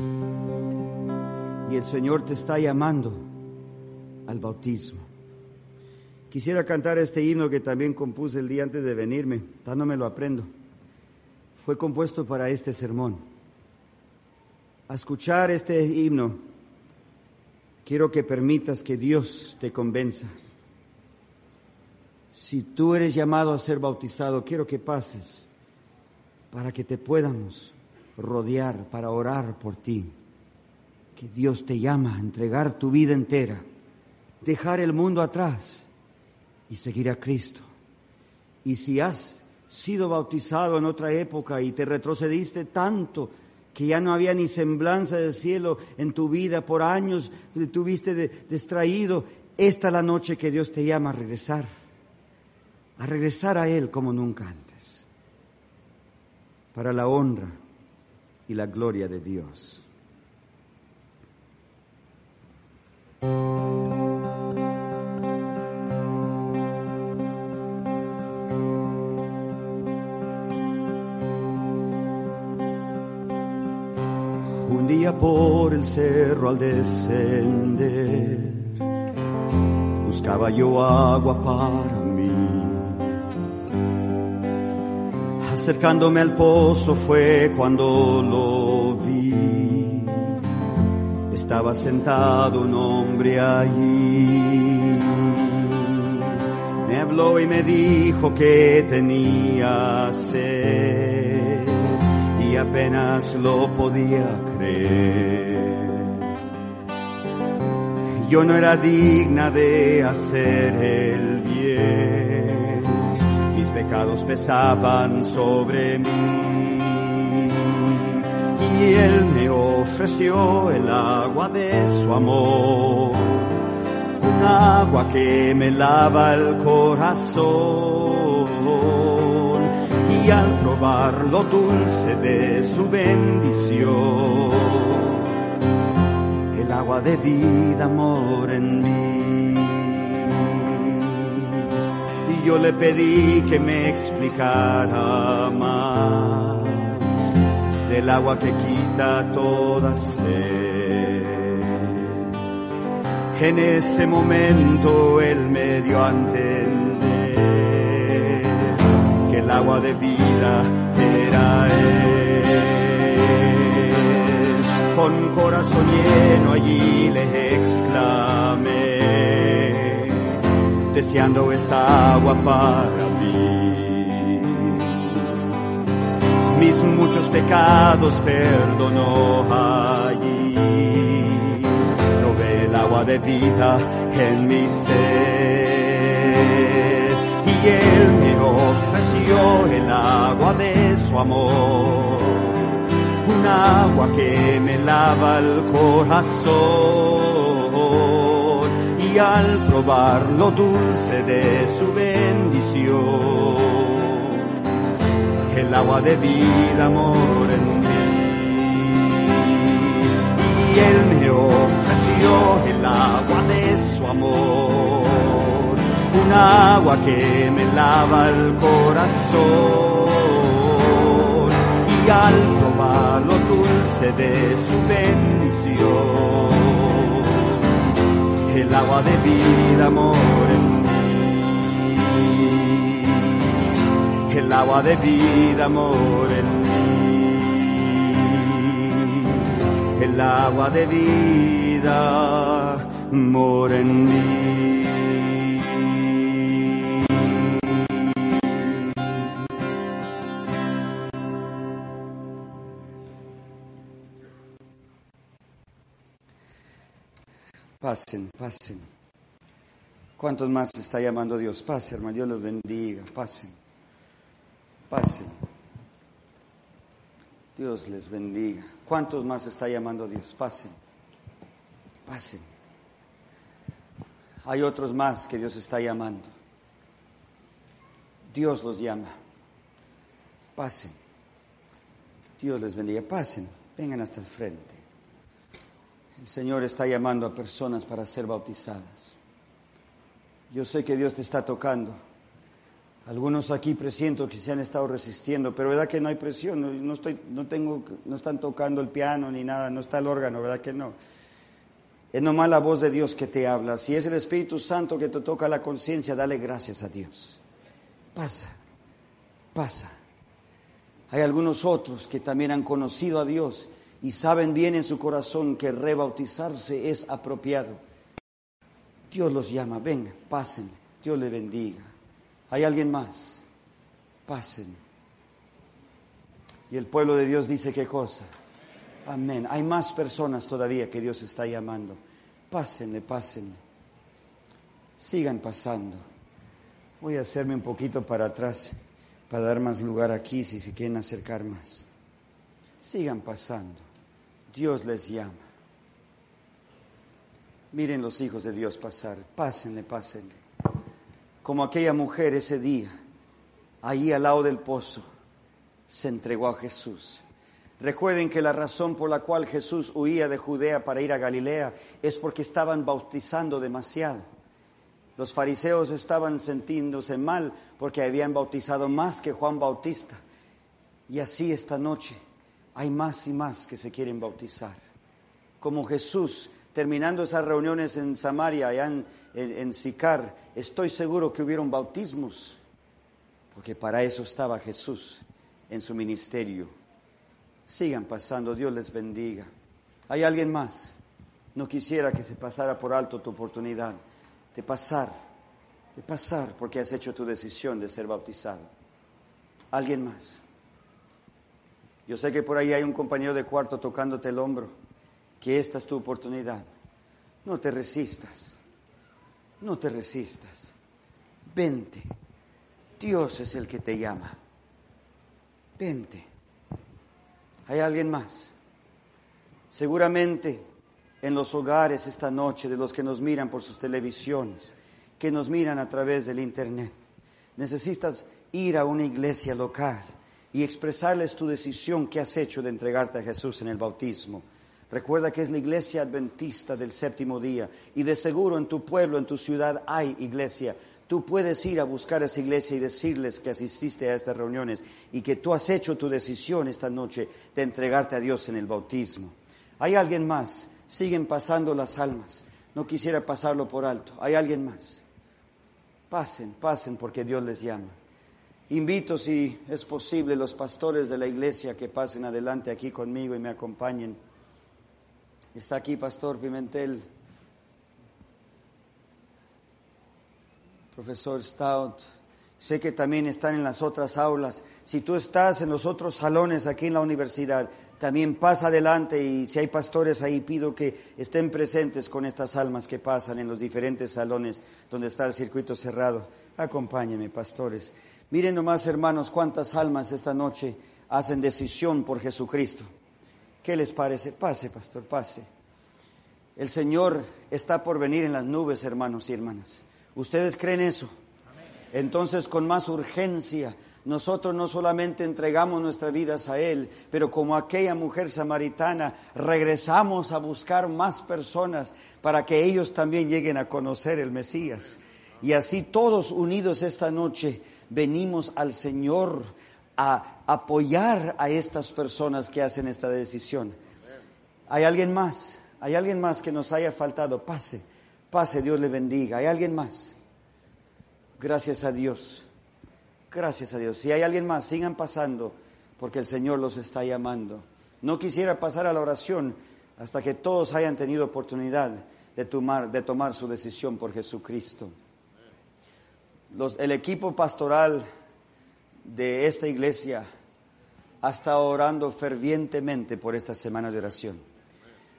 Y el Señor te está llamando al bautismo. Quisiera cantar este himno que también compuse el día antes de venirme, no me lo aprendo fue compuesto para este sermón. A escuchar este himno, quiero que permitas que Dios te convenza. Si tú eres llamado a ser bautizado, quiero que pases para que te podamos rodear, para orar por ti. Que Dios te llama a entregar tu vida entera, dejar el mundo atrás y seguir a Cristo. Y si has sido bautizado en otra época y te retrocediste tanto que ya no había ni semblanza del cielo en tu vida, por años tuviste distraído, esta es la noche que Dios te llama a regresar, a regresar a Él como nunca antes, para la honra y la gloria de Dios. Por el cerro al descender, buscaba yo agua para mí. Acercándome al pozo fue cuando lo vi. Estaba sentado un hombre allí. Me habló y me dijo que tenía sed y apenas lo podía yo no era digna de hacer el bien, mis pecados pesaban sobre mí. Y Él me ofreció el agua de su amor, un agua que me lava el corazón. Y al probar lo dulce de su bendición, agua de vida, amor en mí. yo le pedí que me explicara más del agua que quita toda sed. En ese momento él me dio el agua de vida era él. Con corazón lleno allí le exclamé deseando esa agua para mí. Mis muchos pecados perdonó allí. Probé el agua de vida en mi ser. Él me ofreció el agua de su amor. Un agua que me lava el corazón y al probar lo dulce de su bendición, el agua de vida amor en mí. Y Él me ofreció el agua de su amor, un agua que me lava el corazón. Y al probar lo dulce de su bendición, el agua de vida amor en mí. El agua de vida amor en mí. El agua de vida amor en mí. Pasen, pasen. ¿Cuántos más está llamando Dios? Pasen, hermano. Dios los bendiga. Pasen. Pasen. Dios les bendiga. ¿Cuántos más está llamando Dios? Pasen. Pasen. Hay otros más que Dios está llamando. Dios los llama. Pasen. Dios les bendiga. Pasen. Vengan hasta el frente. El Señor está llamando a personas para ser bautizadas. Yo sé que Dios te está tocando. Algunos aquí presiento que se han estado resistiendo, pero verdad que no hay presión, no, estoy, no, tengo, no están tocando el piano ni nada, no está el órgano, verdad que no. Es nomás la voz de Dios que te habla. Si es el Espíritu Santo que te toca la conciencia, dale gracias a Dios. Pasa, pasa. Hay algunos otros que también han conocido a Dios y saben bien en su corazón que rebautizarse es apropiado. Dios los llama, vengan, pasen, Dios les bendiga. ¿Hay alguien más? Pasen. Y el pueblo de Dios dice qué cosa. Amén. Hay más personas todavía que Dios está llamando. Pásenle, pásenle. Sigan pasando. Voy a hacerme un poquito para atrás para dar más lugar aquí si se quieren acercar más. Sigan pasando. Dios les llama. Miren los hijos de Dios pasar. Pásenle, pásenle. Como aquella mujer ese día, ahí al lado del pozo, se entregó a Jesús. Recuerden que la razón por la cual Jesús huía de Judea para ir a Galilea es porque estaban bautizando demasiado. Los fariseos estaban sintiéndose mal porque habían bautizado más que Juan Bautista. Y así esta noche hay más y más que se quieren bautizar. Como Jesús, terminando esas reuniones en Samaria, allá en, en, Sicar, estoy seguro que hubieron bautismos, porque para eso estaba Jesús en su ministerio. Sigan pasando, Dios les bendiga. ¿Hay alguien más? No quisiera que se pasara por alto tu oportunidad de pasar, de pasar porque has hecho tu decisión de ser bautizado. ¿Alguien más? Yo sé que por ahí hay un compañero de cuarto tocándote el hombro, que esta es tu oportunidad. No te resistas, no te resistas. Vente, Dios es el que te llama. Vente. ¿Hay alguien más? Seguramente en los hogares esta noche de los que nos miran por sus televisiones, que nos miran a través del Internet, necesitas ir a una iglesia local y expresarles tu decisión que has hecho de entregarte a Jesús en el bautismo. Recuerda que es la iglesia adventista del séptimo día y de seguro en tu pueblo, en tu ciudad hay iglesia, Tú puedes ir a buscar a esa iglesia y decirles que asististe a estas reuniones y que tú has hecho tu decisión esta noche de entregarte a Dios en el bautismo. Hay alguien más, siguen pasando las almas. No quisiera pasarlo por alto. Hay alguien más. Pasen, pasen porque Dios les llama. Invito, si es posible, los pastores de la iglesia que pasen adelante aquí conmigo y me acompañen. Está aquí Pastor Pimentel, Profesor Stout. Sé que también están en las otras aulas. Si tú estás en los otros salones aquí en la universidad, también pasa adelante y si hay pastores ahí, pido que estén presentes con estas almas que pasan en los diferentes salones donde está el circuito cerrado. Acompáñenme, pastores. Miren nomás, hermanos, cuántas almas esta noche hacen decisión por Jesucristo. ¿Qué les parece? Pase, pastor, pase. El Señor está por venir en las nubes, hermanos y hermanas. ¿Ustedes creen eso? Entonces, con más urgencia, nosotros no solamente entregamos nuestras vidas a Él, pero como aquella mujer samaritana, regresamos a buscar más personas para que ellos también lleguen a conocer el Mesías. Y así todos unidos esta noche venimos al Señor a apoyar a estas personas que hacen esta decisión. ¿Hay alguien más? ¿Hay alguien más que nos haya faltado? Pase, pase, Dios le bendiga. ¿Hay alguien más? Gracias a Dios. Gracias a Dios. Si hay alguien más, sigan pasando porque el Señor los está llamando. No quisiera pasar a la oración hasta que todos hayan tenido oportunidad de tomar, de tomar su decisión por Jesucristo el equipo pastoral de esta iglesia ha estado orando fervientemente por esta semana de oración,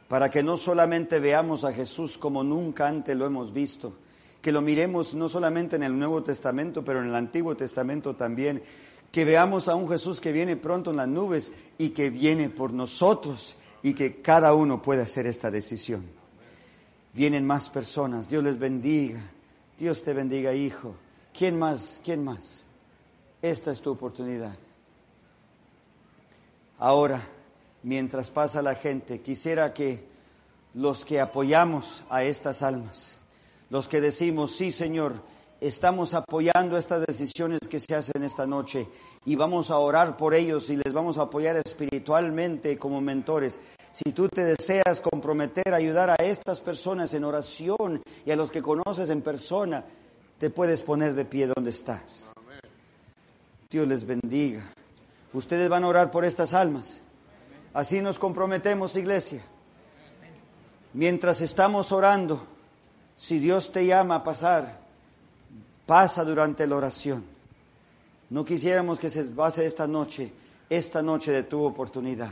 para que no solamente veamos a Jesús como nunca antes lo hemos visto, que lo miremos no solamente en el Nuevo Testamento, pero en el Antiguo Testamento también, que veamos a un Jesús que viene pronto en las nubes y que viene por nosotros y que cada uno pueda hacer esta decisión. Vienen más personas, Dios les bendiga, Dios te bendiga, hijo. ¿Quién más? ¿Quién más? Esta es tu oportunidad. Ahora, mientras pasa la gente, quisiera que los que apoyamos a estas almas, los que decimos, sí Señor, estamos apoyando estas decisiones que se hacen esta noche y vamos a orar por ellos y les vamos a apoyar espiritualmente como mentores. Si tú te deseas comprometer, ayudar a estas personas en oración y a los que conoces en persona, te puedes poner de pie donde estás. Dios les bendiga. Ustedes van a orar por estas almas. Así nos comprometemos, iglesia. Mientras estamos orando, si Dios te llama a pasar, pasa durante la oración. No quisiéramos que se pase esta noche, esta noche de tu oportunidad.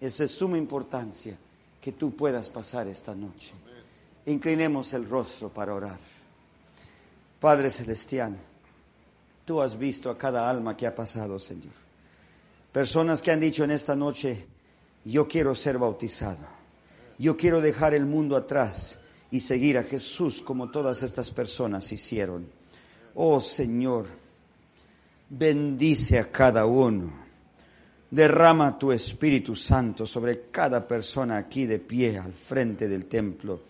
Es de suma importancia que tú puedas pasar esta noche. Inclinemos el rostro para orar. Padre Celestial, tú has visto a cada alma que ha pasado, Señor. Personas que han dicho en esta noche, yo quiero ser bautizado, yo quiero dejar el mundo atrás y seguir a Jesús como todas estas personas hicieron. Oh Señor, bendice a cada uno. Derrama tu Espíritu Santo sobre cada persona aquí de pie al frente del templo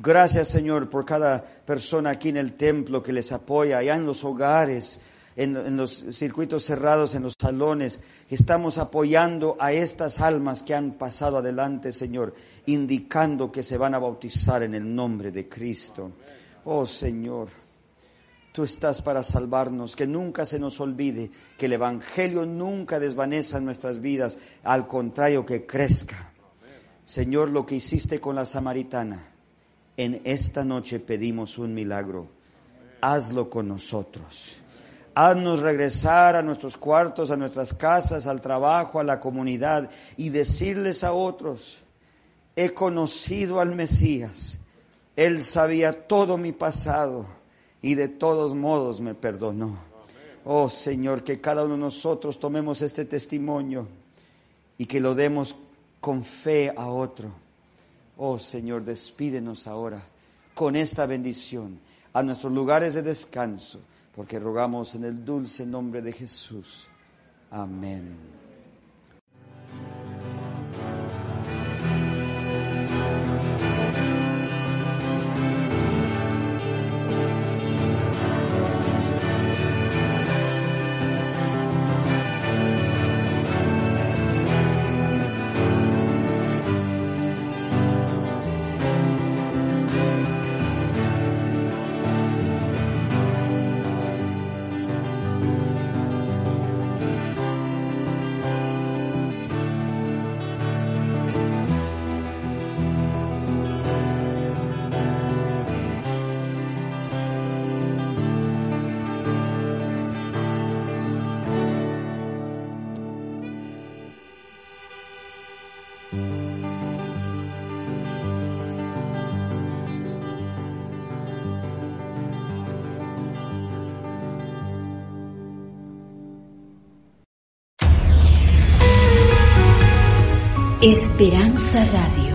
Gracias, Señor, por cada persona aquí en el templo que les apoya, allá en los hogares, en, los circuitos cerrados, en los salones. Estamos apoyando a estas almas que han pasado adelante, Señor, indicando que se van a bautizar en el nombre de Cristo. Oh, Señor. Tú estás para salvarnos, que nunca se nos olvide que el Evangelio nunca desvaneza en nuestras vidas, al contrario que crezca. Señor, lo que hiciste con la samaritana, en esta noche pedimos un milagro. Hazlo con nosotros. Haznos regresar a nuestros cuartos, a nuestras casas, al trabajo, a la comunidad y decirles a otros, he conocido al Mesías. Él sabía todo mi pasado y de todos modos me perdonó. Oh Señor, que cada uno de nosotros tomemos este testimonio y que lo demos con fe a otro Oh Señor, despídenos ahora con esta bendición a nuestros lugares de descanso, porque rogamos en el dulce nombre de Jesús. Amén. Esperanza Radio